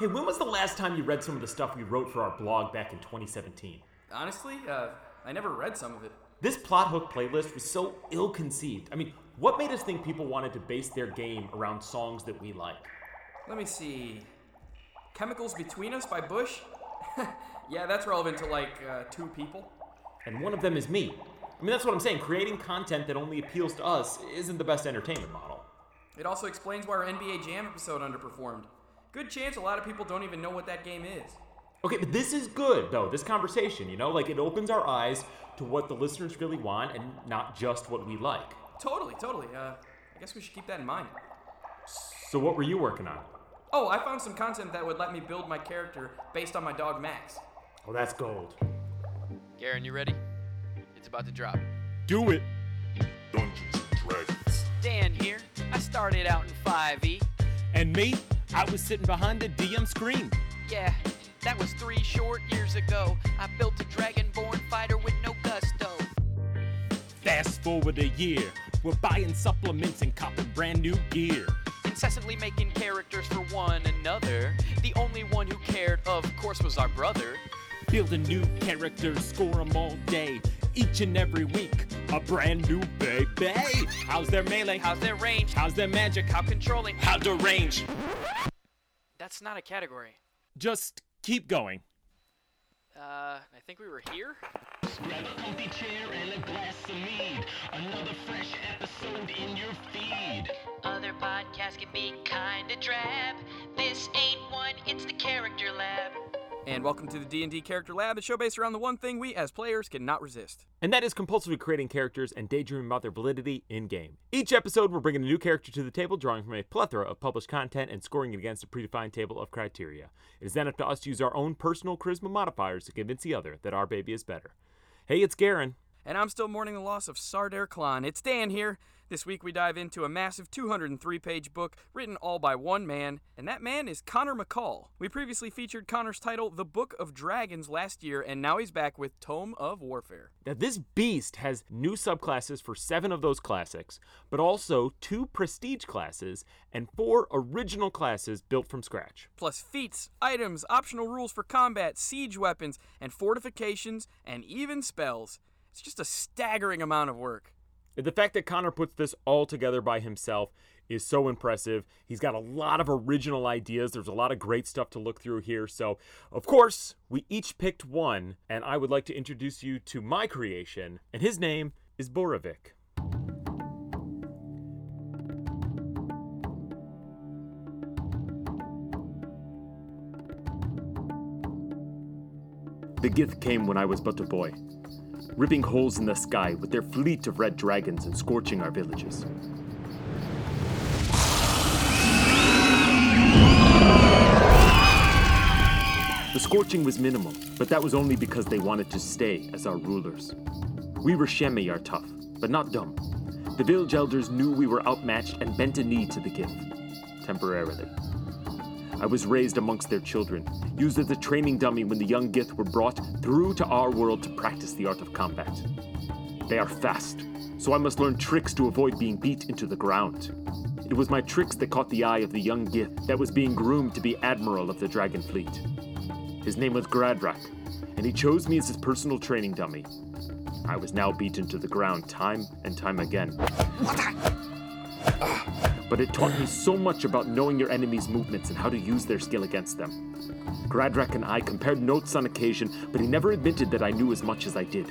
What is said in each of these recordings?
Hey, when was the last time you read some of the stuff we wrote for our blog back in 2017? Honestly, uh, I never read some of it. This plot hook playlist was so ill conceived. I mean, what made us think people wanted to base their game around songs that we like? Let me see. Chemicals Between Us by Bush? yeah, that's relevant to like uh, two people. And one of them is me. I mean, that's what I'm saying. Creating content that only appeals to us isn't the best entertainment model. It also explains why our NBA Jam episode underperformed. Good chance a lot of people don't even know what that game is. Okay, but this is good, though, this conversation, you know? Like, it opens our eyes to what the listeners really want and not just what we like. Totally, totally. Uh, I guess we should keep that in mind. So, what were you working on? Oh, I found some content that would let me build my character based on my dog Max. Oh, that's gold. Garen, you ready? It's about to drop. Do it! Dungeons and Dragons. Dan here. I started out in 5e. And me, I was sitting behind the DM screen. Yeah, that was three short years ago. I built a dragonborn fighter with no gusto. Fast forward a year, we're buying supplements and copping brand new gear. Incessantly making characters for one another. The only one who cared, of course, was our brother. Building new characters, score 'em all day. Each and every week, a brand new baby. How's their melee? How's their range? How's their magic? How controlling? How deranged? That's not a category. Just keep going. Uh, I think we were here? Grab a comfy chair and a glass of mead. Another fresh episode in your feed. Other podcasts can be kinda drab. This ain't one, it's the Character Lab. And welcome to the D&D Character Lab, a show based around the one thing we as players cannot resist. And that is compulsively creating characters and daydreaming about their validity in game. Each episode, we're bringing a new character to the table, drawing from a plethora of published content and scoring it against a predefined table of criteria. It is then up to us to use our own personal charisma modifiers to convince the other that our baby is better. Hey, it's Garen. And I'm still mourning the loss of Sardar Klan. It's Dan here. This week we dive into a massive 203 page book written all by one man, and that man is Connor McCall. We previously featured Connor's title, The Book of Dragons, last year, and now he's back with Tome of Warfare. Now, this beast has new subclasses for seven of those classics, but also two prestige classes and four original classes built from scratch. Plus feats, items, optional rules for combat, siege weapons, and fortifications, and even spells. It's just a staggering amount of work. The fact that Connor puts this all together by himself is so impressive. He's got a lot of original ideas. There's a lot of great stuff to look through here. So, of course, we each picked one, and I would like to introduce you to my creation, and his name is Borovic. The gift came when I was but a boy, ripping holes in the sky with their fleet of red dragons and scorching our villages. The scorching was minimal, but that was only because they wanted to stay as our rulers. We Rishemi are tough, but not dumb. The village elders knew we were outmatched and bent a knee to the Gith, temporarily. I was raised amongst their children, used as a training dummy when the young Gith were brought through to our world to practice the art of combat. They are fast, so I must learn tricks to avoid being beat into the ground. It was my tricks that caught the eye of the young Gith that was being groomed to be admiral of the Dragon Fleet. His name was Gradrak, and he chose me as his personal training dummy. I was now beaten to the ground time and time again. Ah. But it taught me so much about knowing your enemy's movements and how to use their skill against them. Gradrak and I compared notes on occasion, but he never admitted that I knew as much as I did,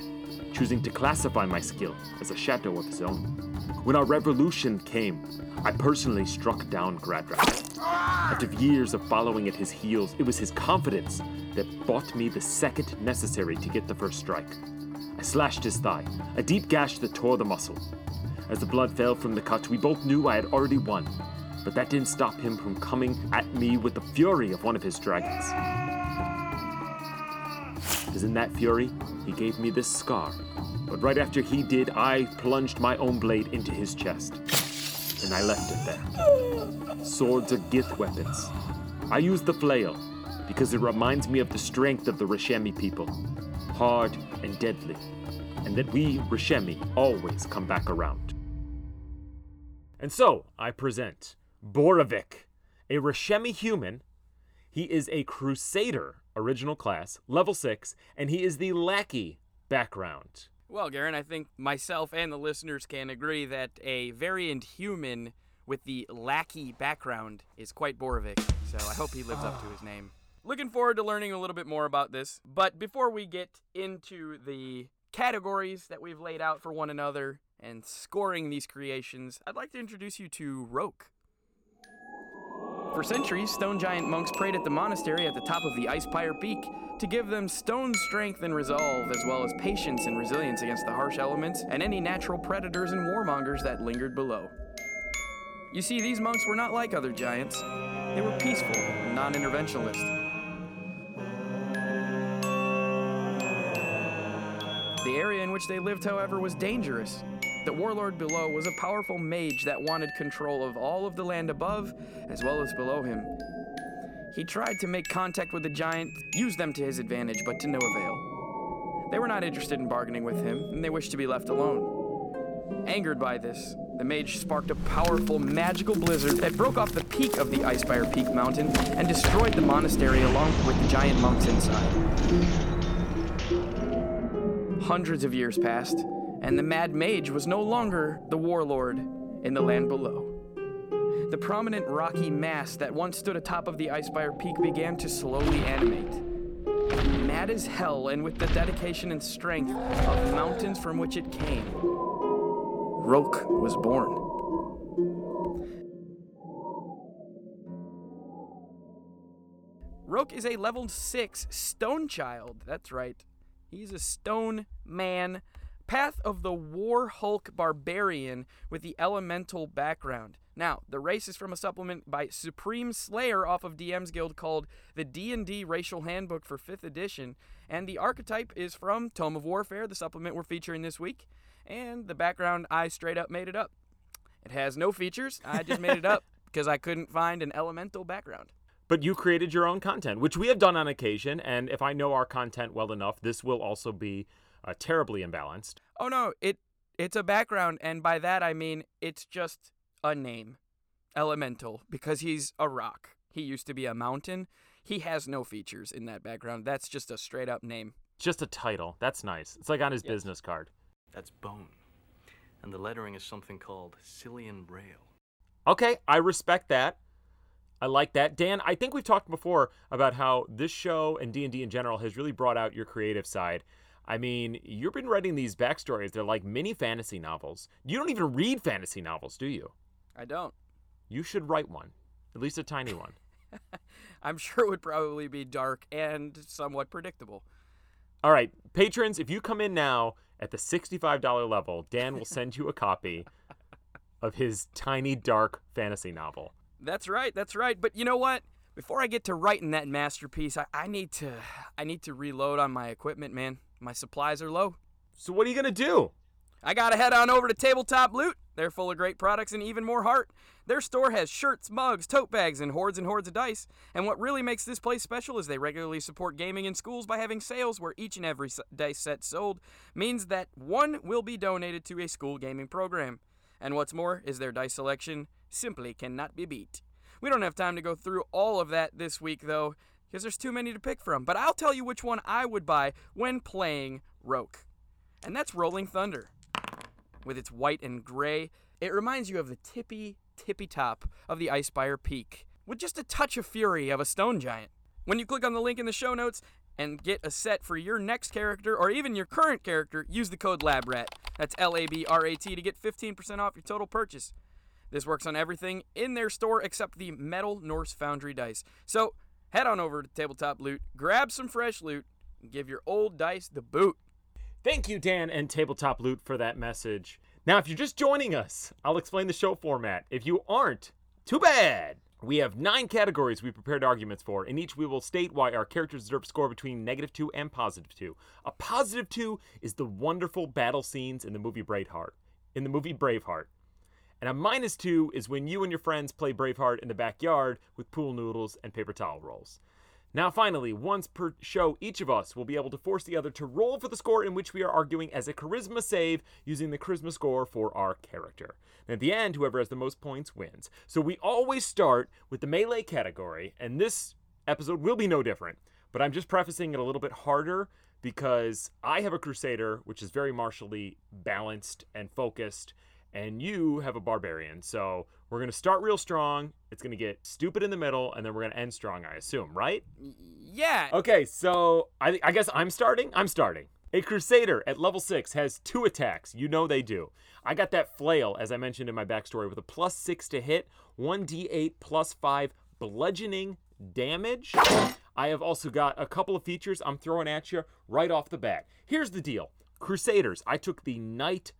choosing to classify my skill as a shadow of his own. When our revolution came, I personally struck down Gradrak. After years of following at his heels, it was his confidence that bought me the second necessary to get the first strike. I slashed his thigh, a deep gash that tore the muscle. As the blood fell from the cut, we both knew I had already won, but that didn't stop him from coming at me with the fury of one of his dragons. As in that fury, he gave me this scar. But right after he did, I plunged my own blade into his chest. And I left it there. Swords are Gith weapons. I use the flail because it reminds me of the strength of the Rishemi people. Hard and deadly. And that we, Rishemi, always come back around. And so, I present Borovic, a Rishemi human. He is a Crusader, original class, level 6, and he is the lackey background. Well, Garen, I think myself and the listeners can agree that a variant human with the lackey background is quite Borovic, so I hope he lives up to his name. Looking forward to learning a little bit more about this, but before we get into the categories that we've laid out for one another and scoring these creations, I'd like to introduce you to Roke. For centuries, stone giant monks prayed at the monastery at the top of the Icespire Peak to give them stone strength and resolve, as well as patience and resilience against the harsh elements and any natural predators and warmongers that lingered below. You see, these monks were not like other giants. They were peaceful and non interventionalist. Area in which they lived, however, was dangerous. The warlord below was a powerful mage that wanted control of all of the land above as well as below him. He tried to make contact with the giant, use them to his advantage, but to no avail. They were not interested in bargaining with him, and they wished to be left alone. Angered by this, the mage sparked a powerful magical blizzard that broke off the peak of the Icespire Peak mountain and destroyed the monastery along with the giant monks inside. Hundreds of years passed, and the Mad Mage was no longer the warlord in the land below. The prominent rocky mass that once stood atop of the Icespire Peak began to slowly animate. Mad as hell, and with the dedication and strength of mountains from which it came, Roke was born. Roke is a level 6 stone child. That's right. He's a stone man. Path of the War Hulk Barbarian with the elemental background. Now, the race is from a supplement by Supreme Slayer off of DM's Guild called the D&D Racial Handbook for 5th edition, and the archetype is from Tome of Warfare, the supplement we're featuring this week, and the background I straight up made it up. It has no features. I just made it up because I couldn't find an elemental background. But you created your own content, which we have done on occasion, and if I know our content well enough, this will also be uh, terribly imbalanced. Oh no, it it's a background, and by that I mean it's just a name, elemental, because he's a rock. He used to be a mountain. He has no features in that background. That's just a straight up name. Just a title. That's nice. It's like on his business card. That's bone. And the lettering is something called Silian Rail. Okay, I respect that. I like that. Dan, I think we've talked before about how this show and D&D in general has really brought out your creative side. I mean, you've been writing these backstories. They're like mini fantasy novels. You don't even read fantasy novels, do you? I don't. You should write one, at least a tiny one. I'm sure it would probably be dark and somewhat predictable. All right, patrons, if you come in now at the $65 level, Dan will send you a copy of his tiny dark fantasy novel. That's right, that's right. But you know what? Before I get to writing that masterpiece, I, I need to I need to reload on my equipment, man. My supplies are low. So what are you going to do? I gotta head on over to Tabletop Loot. They're full of great products and even more heart. Their store has shirts, mugs, tote bags, and hordes and hordes of dice. And what really makes this place special is they regularly support gaming in schools by having sales where each and every dice set sold means that one will be donated to a school gaming program. And what's more is their dice selection simply cannot be beat. We don't have time to go through all of that this week though, because there's too many to pick from. But I'll tell you which one I would buy when playing Roke. And that's Rolling Thunder with its white and gray. It reminds you of the tippy, tippy top of the Icespire Peak, with just a touch of fury of a stone giant. When you click on the link in the show notes and get a set for your next character or even your current character, use the code LABRAT. That's L A B R A T to get 15% off your total purchase. This works on everything in their store except the Metal Norse Foundry dice. So head on over to Tabletop Loot, grab some fresh loot, and give your old dice the boot. Thank you, Dan and Tabletop Loot, for that message. Now, if you're just joining us, I'll explain the show format. If you aren't, too bad! We have nine categories we prepared arguments for. In each, we will state why our characters deserve score between negative two and positive two. A positive two is the wonderful battle scenes in the movie Braveheart. In the movie Braveheart. And a minus two is when you and your friends play Braveheart in the backyard with pool noodles and paper towel rolls. Now, finally, once per show, each of us will be able to force the other to roll for the score in which we are arguing as a charisma save using the charisma score for our character. And at the end, whoever has the most points wins. So we always start with the melee category, and this episode will be no different, but I'm just prefacing it a little bit harder because I have a Crusader, which is very martially balanced and focused, and you have a Barbarian. So we're going to start real strong. It's going to get stupid in the middle, and then we're going to end strong, I assume, right? Yeah. Okay, so I, I guess I'm starting. I'm starting. A Crusader at level 6 has two attacks. You know they do. I got that flail, as I mentioned in my backstory, with a plus 6 to hit, 1d8 plus 5 bludgeoning damage. I have also got a couple of features I'm throwing at you right off the bat. Here's the deal Crusaders, I took the Knight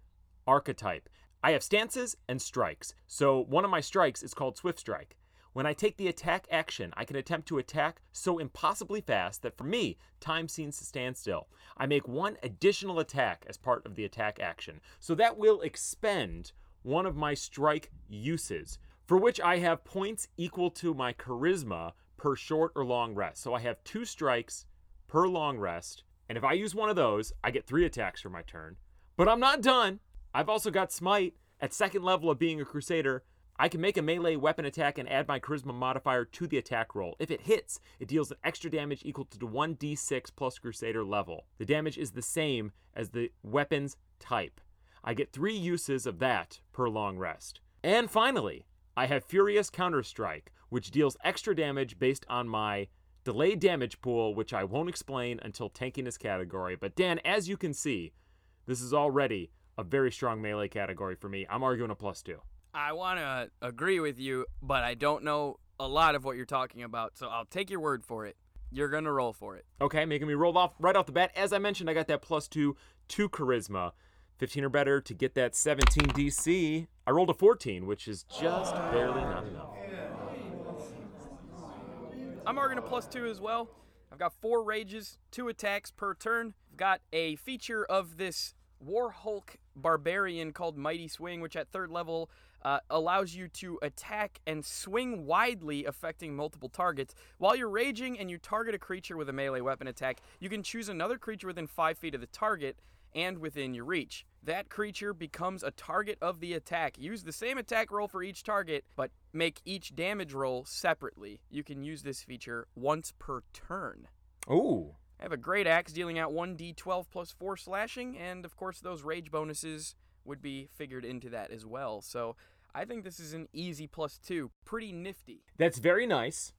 archetype. I have stances and strikes. So one of my strikes is called Swift Strike. When I take the attack action, I can attempt to attack so impossibly fast that for me, time seems to stand still. I make one additional attack as part of the attack action. So that will expend one of my strike uses, for which I have points equal to my charisma per short or long rest. So I have two strikes per long rest, and if I use one of those, I get three attacks for my turn. But I'm not done. I've also got Smite at second level of being a Crusader. I can make a melee weapon attack and add my charisma modifier to the attack roll. If it hits, it deals an extra damage equal to the 1d6 plus Crusader level. The damage is the same as the weapon's type. I get three uses of that per long rest. And finally, I have Furious Counterstrike, which deals extra damage based on my delayed damage pool, which I won't explain until tankiness category. But Dan, as you can see, this is already a very strong melee category for me. I'm arguing a plus two. I want to agree with you, but I don't know a lot of what you're talking about, so I'll take your word for it. You're going to roll for it. Okay, making me roll off right off the bat. As I mentioned, I got that plus two to charisma. 15 or better to get that 17 DC. I rolled a 14, which is just barely not enough. I'm arguing a plus two as well. I've got four rages, two attacks per turn. I've got a feature of this War Hulk barbarian called Mighty Swing, which at third level uh, allows you to attack and swing widely, affecting multiple targets. While you're raging and you target a creature with a melee weapon attack, you can choose another creature within five feet of the target and within your reach. That creature becomes a target of the attack. Use the same attack roll for each target, but make each damage roll separately. You can use this feature once per turn. Ooh. I have a great axe dealing out 1d12 plus 4 slashing, and of course, those rage bonuses would be figured into that as well. So I think this is an easy plus 2. Pretty nifty. That's very nice.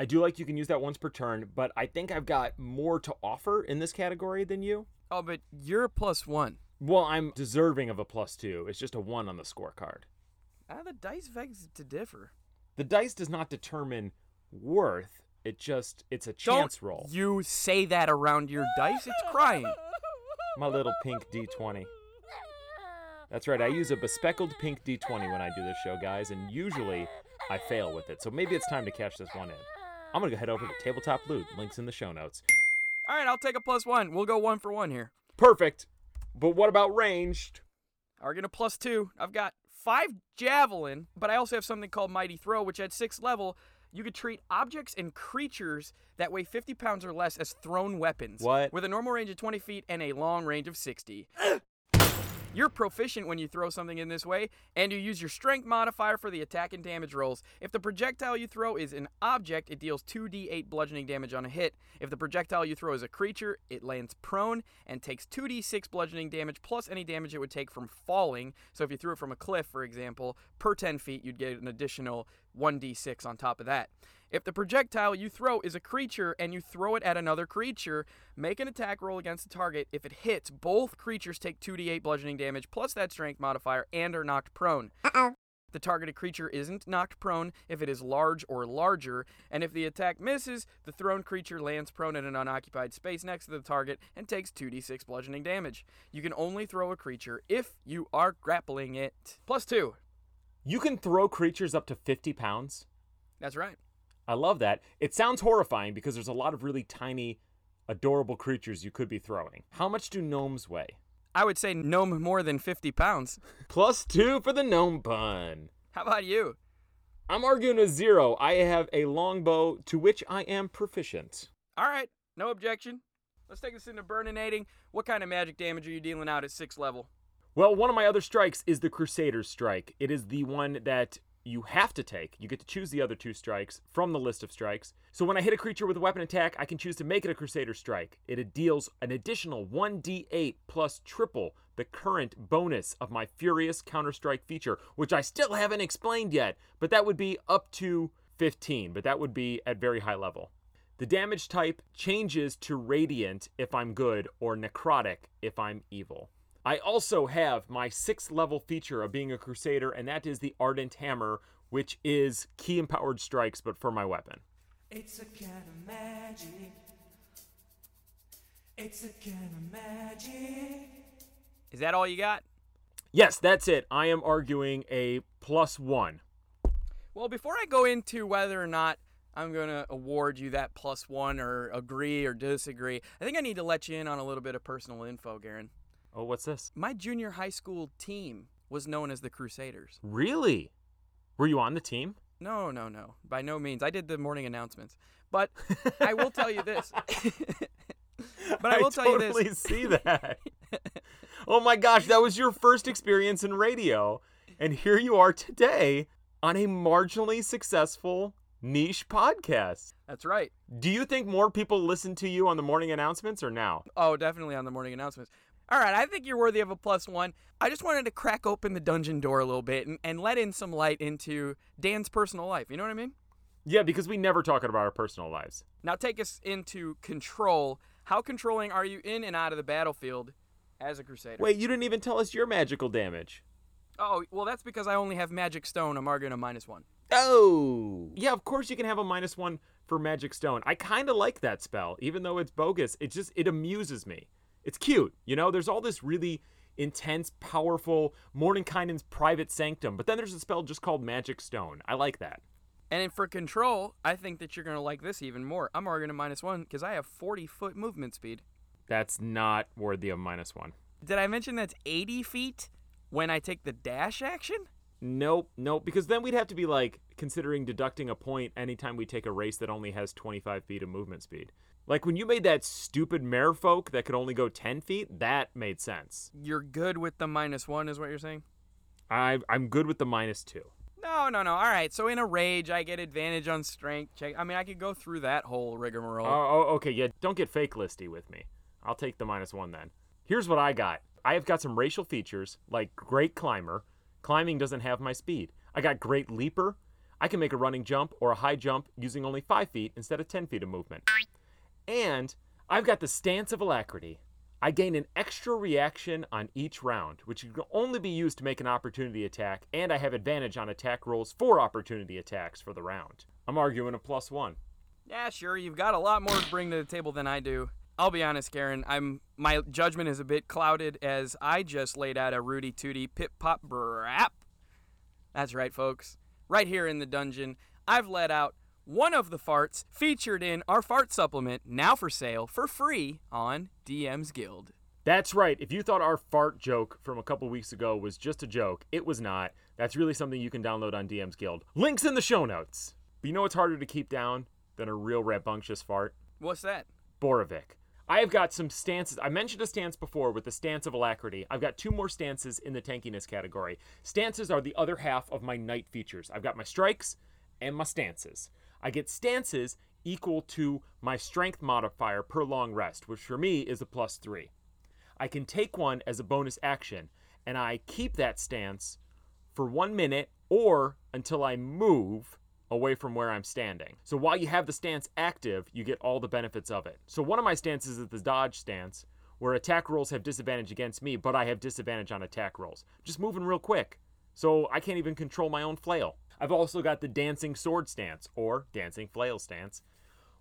I do like you can use that once per turn, but I think I've got more to offer in this category than you. Oh, but you're a plus 1. Well, I'm deserving of a plus two. It's just a one on the scorecard. Ah, the dice begs to differ. The dice does not determine worth. It just it's a Don't chance roll. you say that around your dice? It's crying. My little pink D20. That's right. I use a bespeckled pink D20 when I do this show, guys, and usually I fail with it. So maybe it's time to catch this one in. I'm gonna go head over to Tabletop Loot. Links in the show notes. All right, I'll take a plus 1. We'll go 1 for 1 here. Perfect. But what about ranged? Arguing a plus two. I've got five javelin, but I also have something called Mighty Throw, which at sixth level, you could treat objects and creatures that weigh 50 pounds or less as thrown weapons. What? With a normal range of 20 feet and a long range of 60. You're proficient when you throw something in this way, and you use your strength modifier for the attack and damage rolls. If the projectile you throw is an object, it deals 2d8 bludgeoning damage on a hit. If the projectile you throw is a creature, it lands prone and takes 2d6 bludgeoning damage plus any damage it would take from falling. So if you threw it from a cliff, for example, per 10 feet, you'd get an additional 1d6 on top of that. If the projectile you throw is a creature and you throw it at another creature, make an attack roll against the target. If it hits, both creatures take 2d8 bludgeoning damage plus that strength modifier and are knocked prone. The targeted creature isn't knocked prone if it is large or larger, and if the attack misses, the thrown creature lands prone in an unoccupied space next to the target and takes 2d6 bludgeoning damage. You can only throw a creature if you are grappling it. Plus 2. You can throw creatures up to 50 pounds. That's right. I love that. It sounds horrifying because there's a lot of really tiny, adorable creatures you could be throwing. How much do gnomes weigh? I would say no more than 50 pounds. Plus two for the gnome pun. How about you? I'm arguing a zero. I have a longbow to which I am proficient. All right, no objection. Let's take this into burninating. What kind of magic damage are you dealing out at 6th level? Well, one of my other strikes is the Crusader's strike. It is the one that you have to take. You get to choose the other two strikes from the list of strikes. So when I hit a creature with a weapon attack, I can choose to make it a Crusader strike. It deals an additional 1d8 plus triple the current bonus of my Furious Counter Strike feature, which I still haven't explained yet, but that would be up to 15, but that would be at very high level. The damage type changes to Radiant if I'm good or Necrotic if I'm evil. I also have my sixth level feature of being a Crusader, and that is the Ardent Hammer, which is ki empowered strikes, but for my weapon. It's a kind of magic. It's a kind of magic. Is that all you got? Yes, that's it. I am arguing a plus one. Well, before I go into whether or not I'm going to award you that plus one or agree or disagree, I think I need to let you in on a little bit of personal info, Garen. Oh, what's this? My junior high school team was known as the Crusaders. Really? Were you on the team? No, no, no. By no means. I did the morning announcements. But I will tell you this. but I will tell totally you this. see that. oh my gosh, that was your first experience in radio. And here you are today on a marginally successful niche podcast. That's right. Do you think more people listen to you on the morning announcements or now? Oh, definitely on the morning announcements. All right, I think you're worthy of a plus one. I just wanted to crack open the dungeon door a little bit and, and let in some light into Dan's personal life. You know what I mean? Yeah, because we never talk about our personal lives. Now take us into control. How controlling are you in and out of the battlefield as a crusader? Wait, you didn't even tell us your magical damage. Oh, well, that's because I only have magic stone. I'm arguing a minus one. Oh. Yeah, of course you can have a minus one for magic stone. I kind of like that spell, even though it's bogus. It just it amuses me. It's cute, you know. There's all this really intense, powerful Mordenkainen's private sanctum, but then there's a spell just called magic stone. I like that. And for control, I think that you're going to like this even more. I'm arguing a minus one because I have 40 foot movement speed. That's not worthy of minus one. Did I mention that's 80 feet when I take the dash action? Nope, nope, because then we'd have to be like considering deducting a point anytime we take a race that only has 25 feet of movement speed. Like when you made that stupid merfolk that could only go 10 feet, that made sense. You're good with the minus one, is what you're saying? I, I'm good with the minus two. No, no, no. All right. So in a rage, I get advantage on strength check. I mean, I could go through that whole rigmarole. Oh, oh, okay. Yeah, don't get fake listy with me. I'll take the minus one then. Here's what I got I have got some racial features like Great Climber. Climbing doesn't have my speed. I got Great Leaper. I can make a running jump or a high jump using only 5 feet instead of 10 feet of movement. And I've got the Stance of Alacrity. I gain an extra reaction on each round, which can only be used to make an opportunity attack, and I have advantage on attack rolls for opportunity attacks for the round. I'm arguing a plus one. Yeah, sure. You've got a lot more to bring to the table than I do. I'll be honest, Garen. I'm my judgment is a bit clouded as I just laid out a Rudy Tooty Pip Pop Brap. That's right, folks. Right here in the dungeon, I've let out one of the farts featured in our fart supplement, now for sale for free on DM's Guild. That's right. If you thought our fart joke from a couple weeks ago was just a joke, it was not. That's really something you can download on DM's Guild. Links in the show notes. But you know what's harder to keep down than a real rambunctious fart? What's that? Borovic. I have got some stances. I mentioned a stance before with the stance of alacrity. I've got two more stances in the tankiness category. Stances are the other half of my knight features. I've got my strikes and my stances. I get stances equal to my strength modifier per long rest, which for me is a plus three. I can take one as a bonus action, and I keep that stance for one minute or until I move away from where I'm standing. So while you have the stance active, you get all the benefits of it. So one of my stances is the dodge stance, where attack rolls have disadvantage against me, but I have disadvantage on attack rolls. Just moving real quick. So I can't even control my own flail. I've also got the dancing sword stance, or dancing flail stance.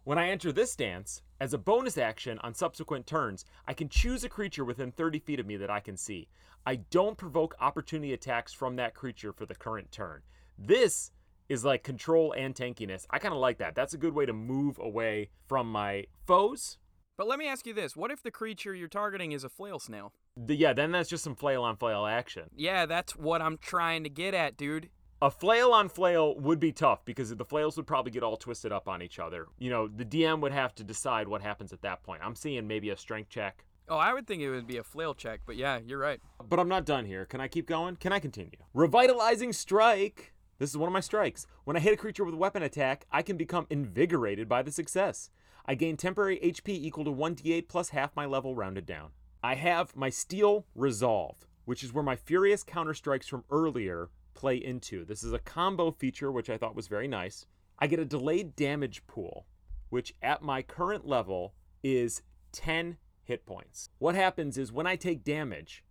When I enter this stance, as a bonus action on subsequent turns, I can choose a creature within 30 feet of me that I can see. I don't provoke opportunity attacks from that creature for the current turn. This is like control and tankiness. I kind of like that. That's a good way to move away from my foes. But let me ask you this: What if the creature you're targeting is a flail snail? The- yeah, then that's just some flail on flail action. Yeah, that's what I'm trying to get at, dude. A flail on flail would be tough because the flails would probably get all twisted up on each other. You know, the DM would have to decide what happens at that point. I'm seeing maybe a strength check. Oh, I would think it would be a flail check, but yeah, you're right. But I'm not done here. Can I keep going? Can I continue? Revitalizing strike. This is one of my strikes. When I hit a creature with a weapon attack, I can become invigorated by the success. I gain temporary HP equal to 1d8 plus half my level rounded down. I have my Steel Resolve, which is where my Furious counter strikes from earlier play into. This is a combo feature, which I thought was very nice. I get a delayed damage pool, which at my current level is 10 hit points. What happens is when I take damage,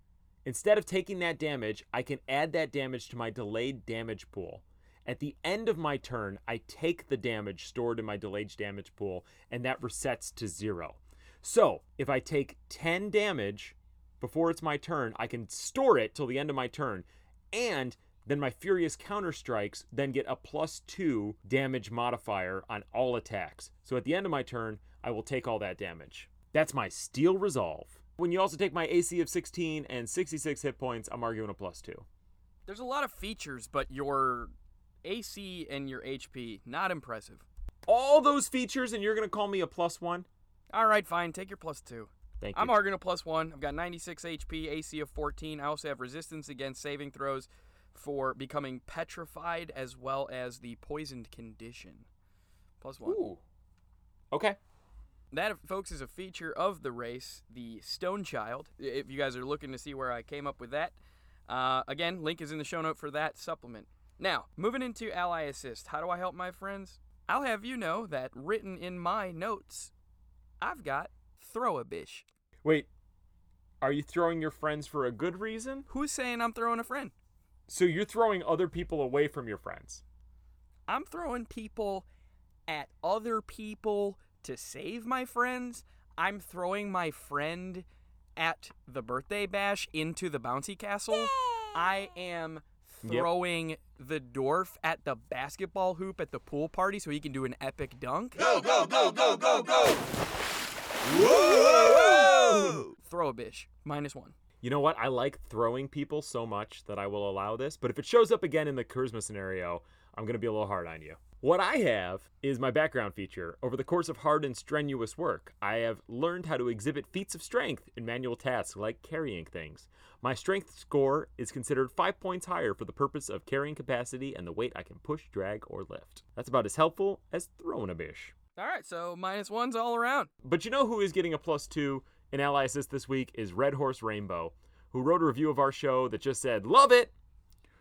instead of taking that damage, I can add that damage to my delayed damage pool. At the end of my turn, I take the damage stored in my delayed damage pool, and that resets to zero. So if I take 10 damage before it's my turn, I can store it till the end of my turn, and then my Furious counter strikes then get a plus two damage modifier on all attacks. So at the end of my turn, I will take all that damage. That's my Steel Resolve. When you also take my AC of 16 and 66 hit points, I'm arguing a plus two. There's a lot of features, but your AC and your HP, not impressive. All those features, and you're going to call me a plus one? All right, fine. Take your plus two. Thank you. I'm arguing a plus one. I've got 96 HP, AC of 14. I also have resistance against saving throws for becoming petrified as well as the poisoned condition. Plus one. Ooh. Okay. That, folks, is a feature of the race, the Stone Child. If you guys are looking to see where I came up with that, uh, again, link is in the show note for that supplement. Now, moving into Ally Assist, how do I help my friends? I'll have you know that written in my notes, I've got throw a bish. Wait, are you throwing your friends for a good reason? Who's saying I'm throwing a friend? So you're throwing other people away from your friends. I'm throwing people at other people to save my friends. I'm throwing my friend at the birthday bash into the bouncy castle. I am Yep. throwing the dwarf at the basketball hoop at the pool party so he can do an epic dunk. Go, go, go, go, go, go! Throw a bish. Minus one. You know what? I like throwing people so much that I will allow this, but if it shows up again in the charisma scenario, I'm going to be a little hard on you. What I have is my background feature. Over the course of hard and strenuous work, I have learned how to exhibit feats of strength in manual tasks like carrying things. My strength score is considered five points higher for the purpose of carrying capacity and the weight I can push, drag, or lift. That's about as helpful as throwing a bish. All right, so minus ones all around. But you know who is getting a plus two in Ally Assist this week is Red Horse Rainbow, who wrote a review of our show that just said, Love it!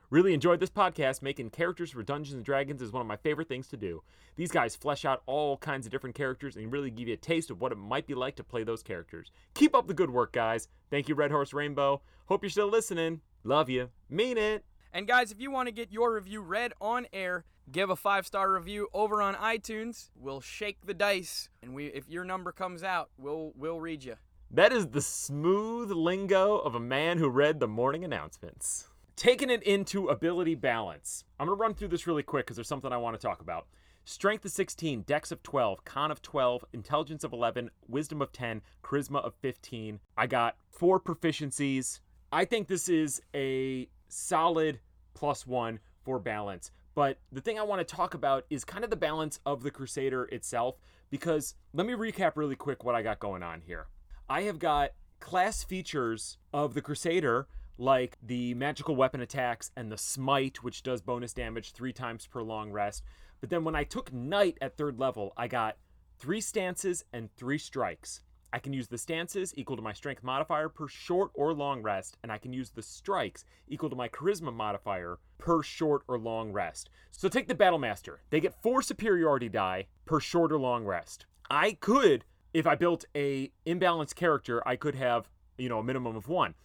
Really enjoyed this podcast. Making characters for Dungeons and Dragons is one of my favorite things to do. These guys flesh out all kinds of different characters and really give you a taste of what it might be like to play those characters. Keep up the good work, guys. Thank you, Red Horse Rainbow. Hope you're still listening. Love you. Mean it. And guys, if you want to get your review read on air, give a five star review over on iTunes. We'll shake the dice, and we if your number comes out, we'll we'll read you. That is the smooth lingo of a man who read the morning announcements. Taking it into ability balance. I'm going to run through this really quick because there's something I want to talk about. Strength of 16, Dex of 12, Con of 12, Intelligence of 11, Wisdom of 10, Charisma of 15. I got four proficiencies. I think this is a solid plus one for balance. But the thing I want to talk about is kind of the balance of the Crusader itself because let me recap really quick what I got going on here. I have got class features of the Crusader like the magical weapon attacks and the smite, which does bonus damage three times per long rest. But then when I took knight at third level, I got three stances and three strikes. I can use the stances equal to my strength modifier per short or long rest, and I can use the strikes equal to my charisma modifier per short or long rest. So take the Battlemaster. They get four superiority die per short or long rest. I could, if I built a imbalanced character, I could have, you know, a minimum of one.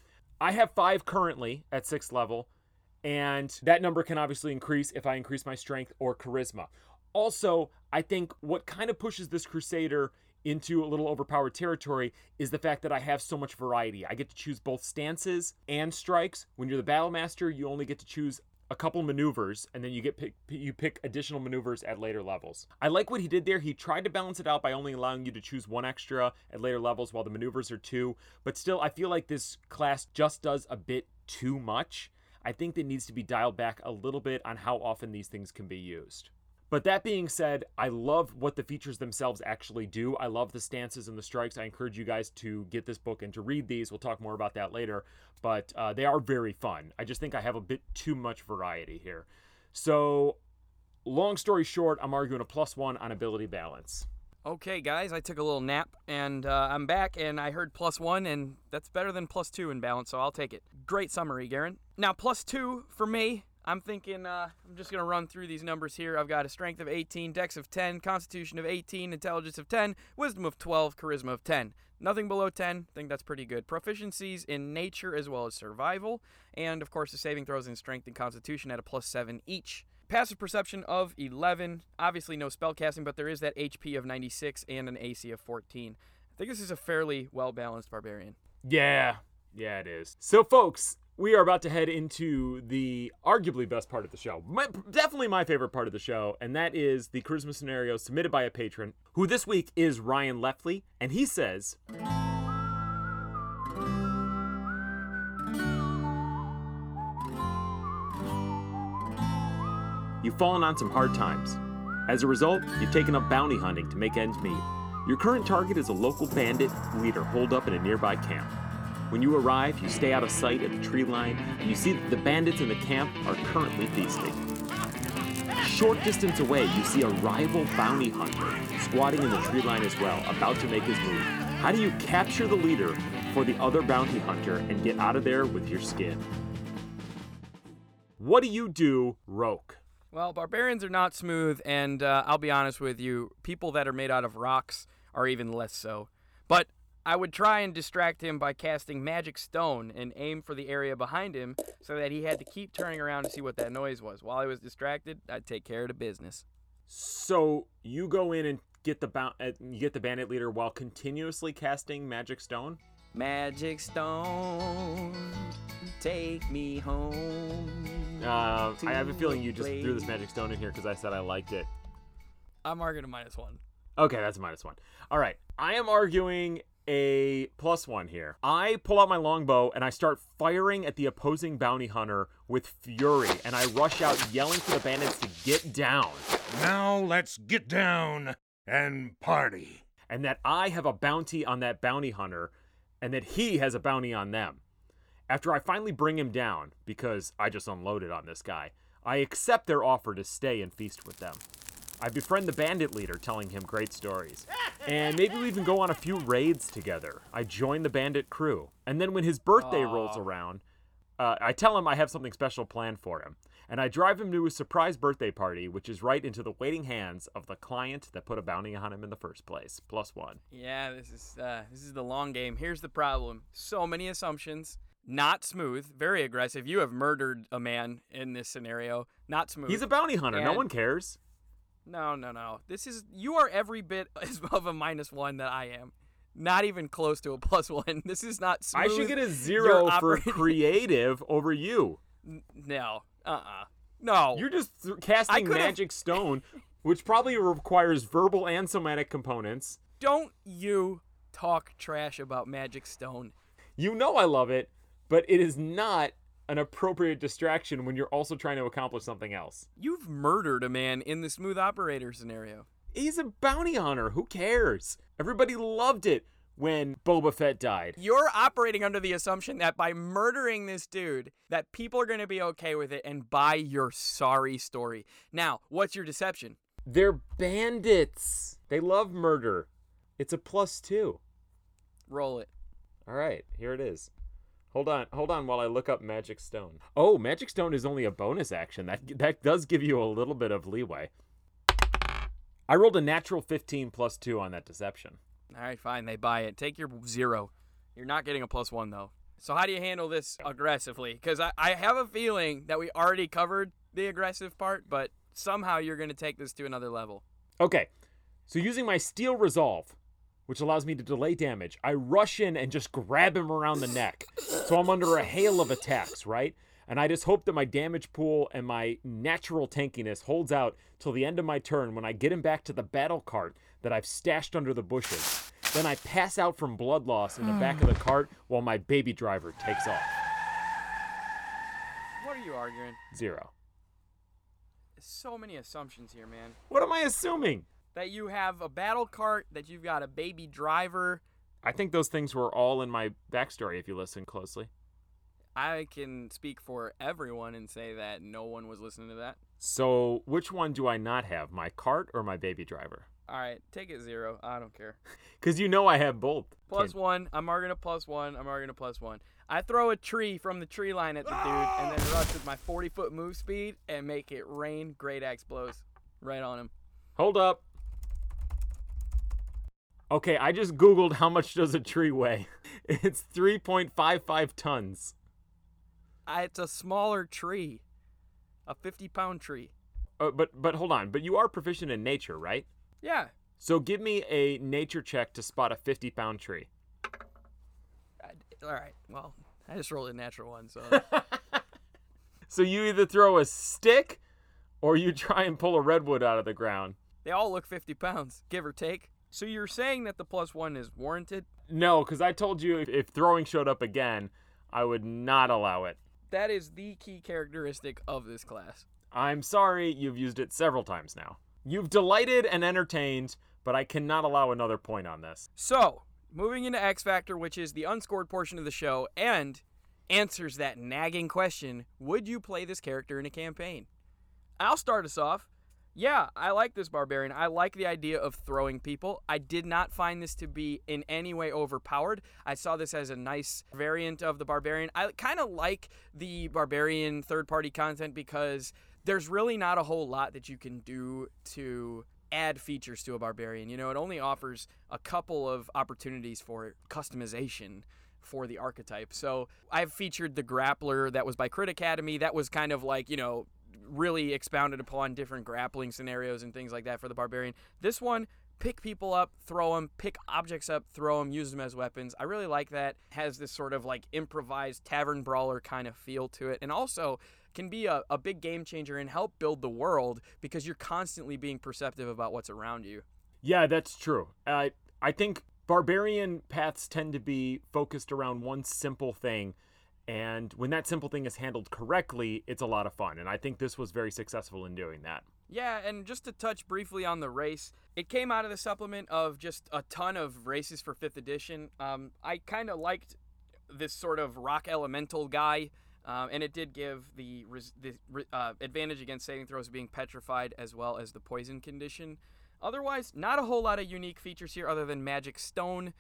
I have five currently at sixth level, and that number can obviously increase if I increase my strength or charisma. Also, I think what kind of pushes this Crusader into a little overpowered territory is the fact that I have so much variety. I get to choose both stances and strikes. When you're the battle master, you only get to choose a couple maneuvers and then you get pick, you pick additional maneuvers at later levels. I like what he did there. He tried to balance it out by only allowing you to choose one extra at later levels while the maneuvers are two, but still I feel like this class just does a bit too much. I think that needs to be dialed back a little bit on how often these things can be used. But that being said, I love what the features themselves actually do. I love the stances and the strikes. I encourage you guys to get this book and to read these. We'll talk more about that later. But uh, they are very fun. I just think I have a bit too much variety here. So, long story short, I'm arguing a plus one on ability balance. Okay, guys, I took a little nap and uh, I'm back, and I heard plus one, and that's better than plus two in balance, so I'll take it. Great summary, Garen. Now, plus two for me, I'm thinking uh, I'm just going to run through these numbers here. I've got a strength of 18, dex of 10, constitution of 18, intelligence of 10, wisdom of 12, charisma of 10. Nothing below 10, I think that's pretty good. Proficiencies in nature as well as survival, and of course the saving throws in strength and constitution at a plus 7 each. Passive perception of 11. Obviously, no spellcasting, but there is that HP of 96 and an AC of 14. I think this is a fairly well balanced barbarian. Yeah, yeah, it is. So, folks, we are about to head into the arguably best part of the show. My, definitely my favorite part of the show, and that is the charisma scenario submitted by a patron, who this week is Ryan Leftley, and he says. You've fallen on some hard times. As a result, you've taken up bounty hunting to make ends meet. Your current target is a local bandit leader holed up in a nearby camp. When you arrive, you stay out of sight at the tree line, and you see that the bandits in the camp are currently feasting. Short distance away, you see a rival bounty hunter squatting in the tree line as well, about to make his move. How do you capture the leader for the other bounty hunter and get out of there with your skin? What do you do, Roke? Well, barbarians are not smooth, and uh, I'll be honest with you, people that are made out of rocks are even less so. But I would try and distract him by casting Magic Stone and aim for the area behind him so that he had to keep turning around to see what that noise was. While I was distracted, I'd take care of the business. So you go in and get the bou- uh, you get the bandit leader while continuously casting magic stone. Magic Stone, take me home. Uh, I have a feeling you just threw this magic stone in here because I said I liked it. I'm arguing a minus one. Okay, that's a minus one. All right, I am arguing a plus one here. I pull out my longbow and I start firing at the opposing bounty hunter with fury, and I rush out yelling for the bandits to get down, Now let's get down and party. and that I have a bounty on that bounty hunter, and that he has a bounty on them. After I finally bring him down, because I just unloaded on this guy, I accept their offer to stay and feast with them. I befriend the bandit leader, telling him great stories. And maybe we even go on a few raids together. I join the bandit crew. And then when his birthday rolls around, uh, I tell him I have something special planned for him. And I drive him to a surprise birthday party, which is right into the waiting hands of the client that put a bounty on him in the first place. Plus one. Yeah, this is uh, this is the long game. Here's the problem: so many assumptions, not smooth, very aggressive. You have murdered a man in this scenario. Not smooth. He's a bounty hunter. No one cares. No, no, no. This is you are every bit as of a minus one that I am. Not even close to a plus one. This is not smooth. I should get a zero for creative over you. No. Uh. uh No. You're just th- casting magic stone, which probably requires verbal and somatic components. Don't you talk trash about Magic Stone. You know I love it, but it is not an appropriate distraction when you're also trying to accomplish something else. You've murdered a man in the smooth operator scenario. He's a bounty hunter. Who cares? Everybody loved it when Boba Fett died. You're operating under the assumption that by murdering this dude, that people are going to be okay with it and buy your sorry story. Now, what's your deception? They're bandits. They love murder. It's a plus two. Roll it. All right, here it is. Hold on, hold on while I look up Magic Stone. Oh, Magic Stone is only a bonus action. That that does give you a little bit of leeway. I rolled a natural 15 plus 2 on that deception. All right, fine. They buy it. Take your zero. You're not getting a plus one, though. So, how do you handle this aggressively? Because I, I have a feeling that we already covered the aggressive part, but somehow you're going to take this to another level. Okay, so using my Steel Resolve, which allows me to delay damage, I rush in and just grab him around the neck. So I'm under a hail of attacks, right? And I just hope that my damage pool and my natural tankiness holds out till the end of my turn when I get him back to the battle cart that I've stashed under the bushes. Then I pass out from blood loss in the back of the cart while my baby driver takes off. What are you arguing? Zero. So many assumptions here, man. What am I assuming? That you have a battle cart, that you've got a baby driver. I think those things were all in my backstory if you listen closely. I can speak for everyone and say that no one was listening to that. So, which one do I not have? My cart or my baby driver? All right, take it zero. I don't care. Because you know I have both. Plus Can- one. I'm marking a plus one. I'm marking a plus one. I throw a tree from the tree line at the dude and then ah! rush with my 40 foot move speed and make it rain great axe blows right on him. Hold up. Okay, I just Googled how much does a tree weigh. It's 3.55 tons. I, it's a smaller tree, a 50 pound tree. Uh, but but hold on, but you are proficient in nature, right? Yeah. So give me a nature check to spot a 50 pound tree. I, all right. Well, I just rolled a natural one, so So you either throw a stick or you try and pull a redwood out of the ground. they all look 50 pounds, give or take. So you're saying that the plus one is warranted? No, because I told you if, if throwing showed up again, I would not allow it. That is the key characteristic of this class. I'm sorry, you've used it several times now. You've delighted and entertained, but I cannot allow another point on this. So, moving into X Factor, which is the unscored portion of the show, and answers that nagging question Would you play this character in a campaign? I'll start us off. Yeah, I like this barbarian. I like the idea of throwing people. I did not find this to be in any way overpowered. I saw this as a nice variant of the barbarian. I kind of like the barbarian third party content because there's really not a whole lot that you can do to add features to a barbarian. You know, it only offers a couple of opportunities for customization for the archetype. So I've featured the grappler that was by Crit Academy. That was kind of like, you know, really expounded upon different grappling scenarios and things like that for the barbarian. This one, pick people up, throw them, pick objects up, throw them, use them as weapons. I really like that. Has this sort of like improvised tavern brawler kind of feel to it. And also can be a, a big game changer and help build the world because you're constantly being perceptive about what's around you. Yeah, that's true. I I think barbarian paths tend to be focused around one simple thing, and when that simple thing is handled correctly, it's a lot of fun. And I think this was very successful in doing that. Yeah, and just to touch briefly on the race, it came out of the supplement of just a ton of races for 5th edition. Um, I kind of liked this sort of rock elemental guy, um, and it did give the, res- the uh, advantage against saving throws being petrified as well as the poison condition. Otherwise, not a whole lot of unique features here other than magic stone.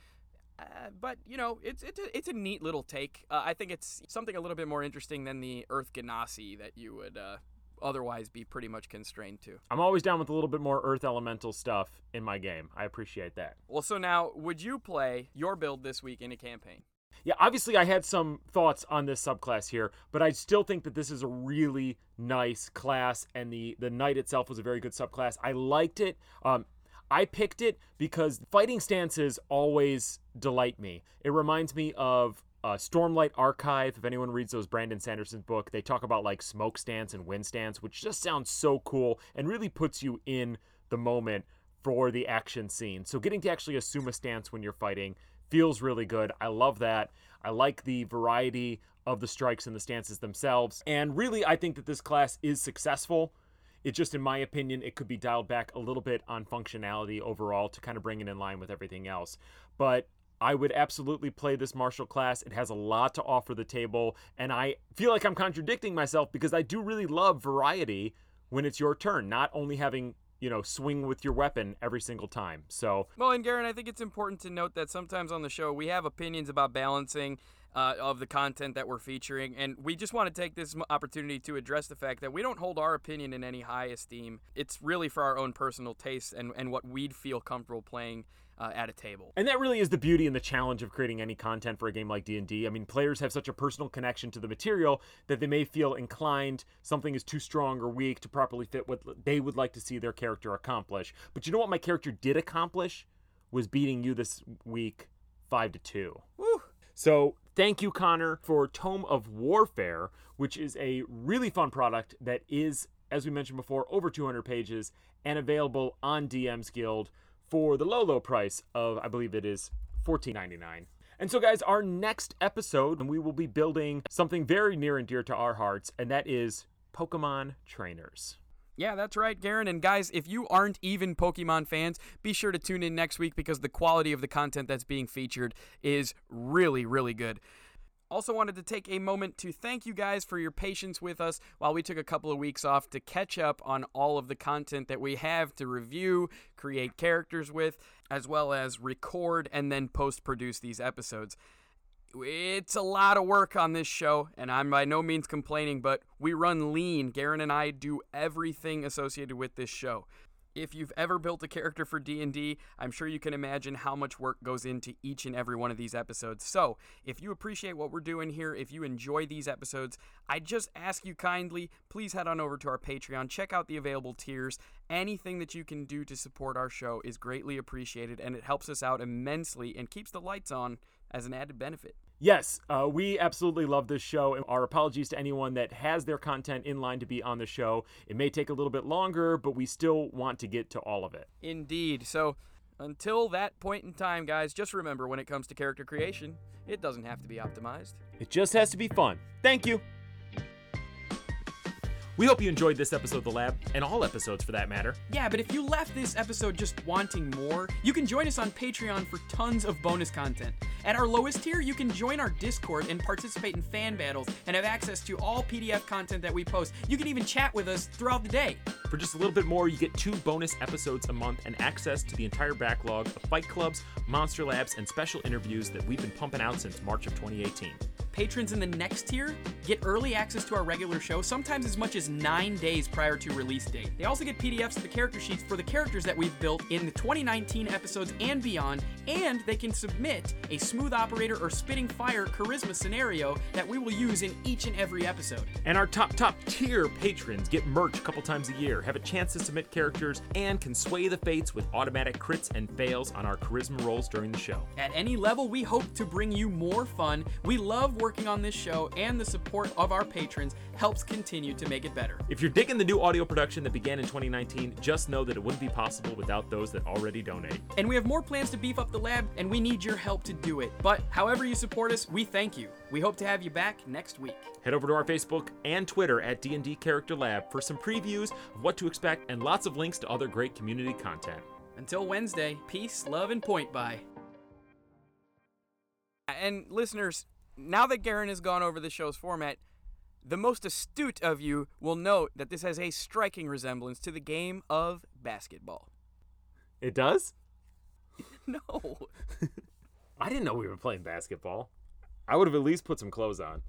Uh, but you know, it's it's a, it's a neat little take. Uh, I think it's something a little bit more interesting than the Earth Genasi that you would uh, otherwise be pretty much constrained to. I'm always down with a little bit more earth elemental stuff in my game. I appreciate that. Well, so now, would you play your build this week in a campaign? Yeah, obviously I had some thoughts on this subclass here, but I still think that this is a really nice class, and the the knight itself was a very good subclass. I liked it. Um, I picked it because fighting stances always delight me. It reminds me of uh, Stormlight Archive. If anyone reads those Brandon Sanderson's book, they talk about like smoke stance and wind stance, which just sounds so cool and really puts you in the moment for the action scene. So getting to actually assume a stance when you're fighting feels really good. I love that. I like the variety of the strikes and the stances themselves. And really, I think that this class is successful. It just, in my opinion, it could be dialed back a little bit on functionality overall to kind of bring it in line with everything else. But I would absolutely play this martial class. It has a lot to offer the table. And I feel like I'm contradicting myself because I do really love variety when it's your turn, not only having you know, swing with your weapon every single time. So, Well, and Garen, I think it's important to note that sometimes on the show we have opinions about balancing uh, of the content that we're featuring, and we just want to take this opportunity to address the fact that we don't hold our opinion in any high esteem. It's really for our own personal tastes and, and what we'd feel comfortable playing uh, at a table. and that really is the beauty and the challenge of creating any content for a game like D&D. I mean, players have such a personal connection to the material that they may feel inclined something is too strong or weak to properly fit what they would like to see their character accomplish. But you know what my character did accomplish was beating you this week 5 to 2. Woo! So thank you, Connor, for Tome of Warfare, which is a really fun product that is, as we mentioned before, over 200 pages and available on DM's Guild for the low, low price of, I believe it is $14.99. And so, guys, our next episode, we will be building something very near and dear to our hearts, and that is Pokemon trainers. Yeah, that's right, Garen. And guys, if you aren't even Pokemon fans, be sure to tune in next week because the quality of the content that's being featured is really, really good. Also, wanted to take a moment to thank you guys for your patience with us while we took a couple of weeks off to catch up on all of the content that we have to review, create characters with, as well as record and then post produce these episodes. It's a lot of work on this show, and I'm by no means complaining, but we run lean. Garen and I do everything associated with this show. If you've ever built a character for D&D, I'm sure you can imagine how much work goes into each and every one of these episodes. So, if you appreciate what we're doing here, if you enjoy these episodes, I just ask you kindly, please head on over to our Patreon, check out the available tiers. Anything that you can do to support our show is greatly appreciated and it helps us out immensely and keeps the lights on as an added benefit. Yes, uh, we absolutely love this show. And our apologies to anyone that has their content in line to be on the show. It may take a little bit longer, but we still want to get to all of it. Indeed. So, until that point in time, guys, just remember when it comes to character creation, it doesn't have to be optimized. It just has to be fun. Thank you. We hope you enjoyed this episode of The Lab, and all episodes for that matter. Yeah, but if you left this episode just wanting more, you can join us on Patreon for tons of bonus content. At our lowest tier, you can join our Discord and participate in fan battles and have access to all PDF content that we post. You can even chat with us throughout the day. For just a little bit more, you get two bonus episodes a month and access to the entire backlog of fight clubs, monster labs, and special interviews that we've been pumping out since March of 2018. Patrons in the next tier get early access to our regular show, sometimes as much as nine days prior to release date. They also get PDFs of the character sheets for the characters that we've built in the 2019 episodes and beyond, and they can submit a smooth operator or spitting fire charisma scenario that we will use in each and every episode. And our top, top tier patrons get merch a couple times a year, have a chance to submit characters, and can sway the fates with automatic crits and fails on our charisma rolls during the show. At any level, we hope to bring you more fun. We love working on this show, and the support of our patrons helps continue to make it better. If you're digging the new audio production that began in 2019, just know that it wouldn't be possible without those that already donate. And we have more plans to beef up the lab, and we need your help to do it. But however you support us, we thank you. We hope to have you back next week. Head over to our Facebook and Twitter at D&D Character Lab for some previews of what to expect and lots of links to other great community content. Until Wednesday, peace, love, and point buy. And listeners, now that Garen has gone over the show's format, the most astute of you will note that this has a striking resemblance to the game of basketball. It does? No. I didn't know we were playing basketball. I would have at least put some clothes on.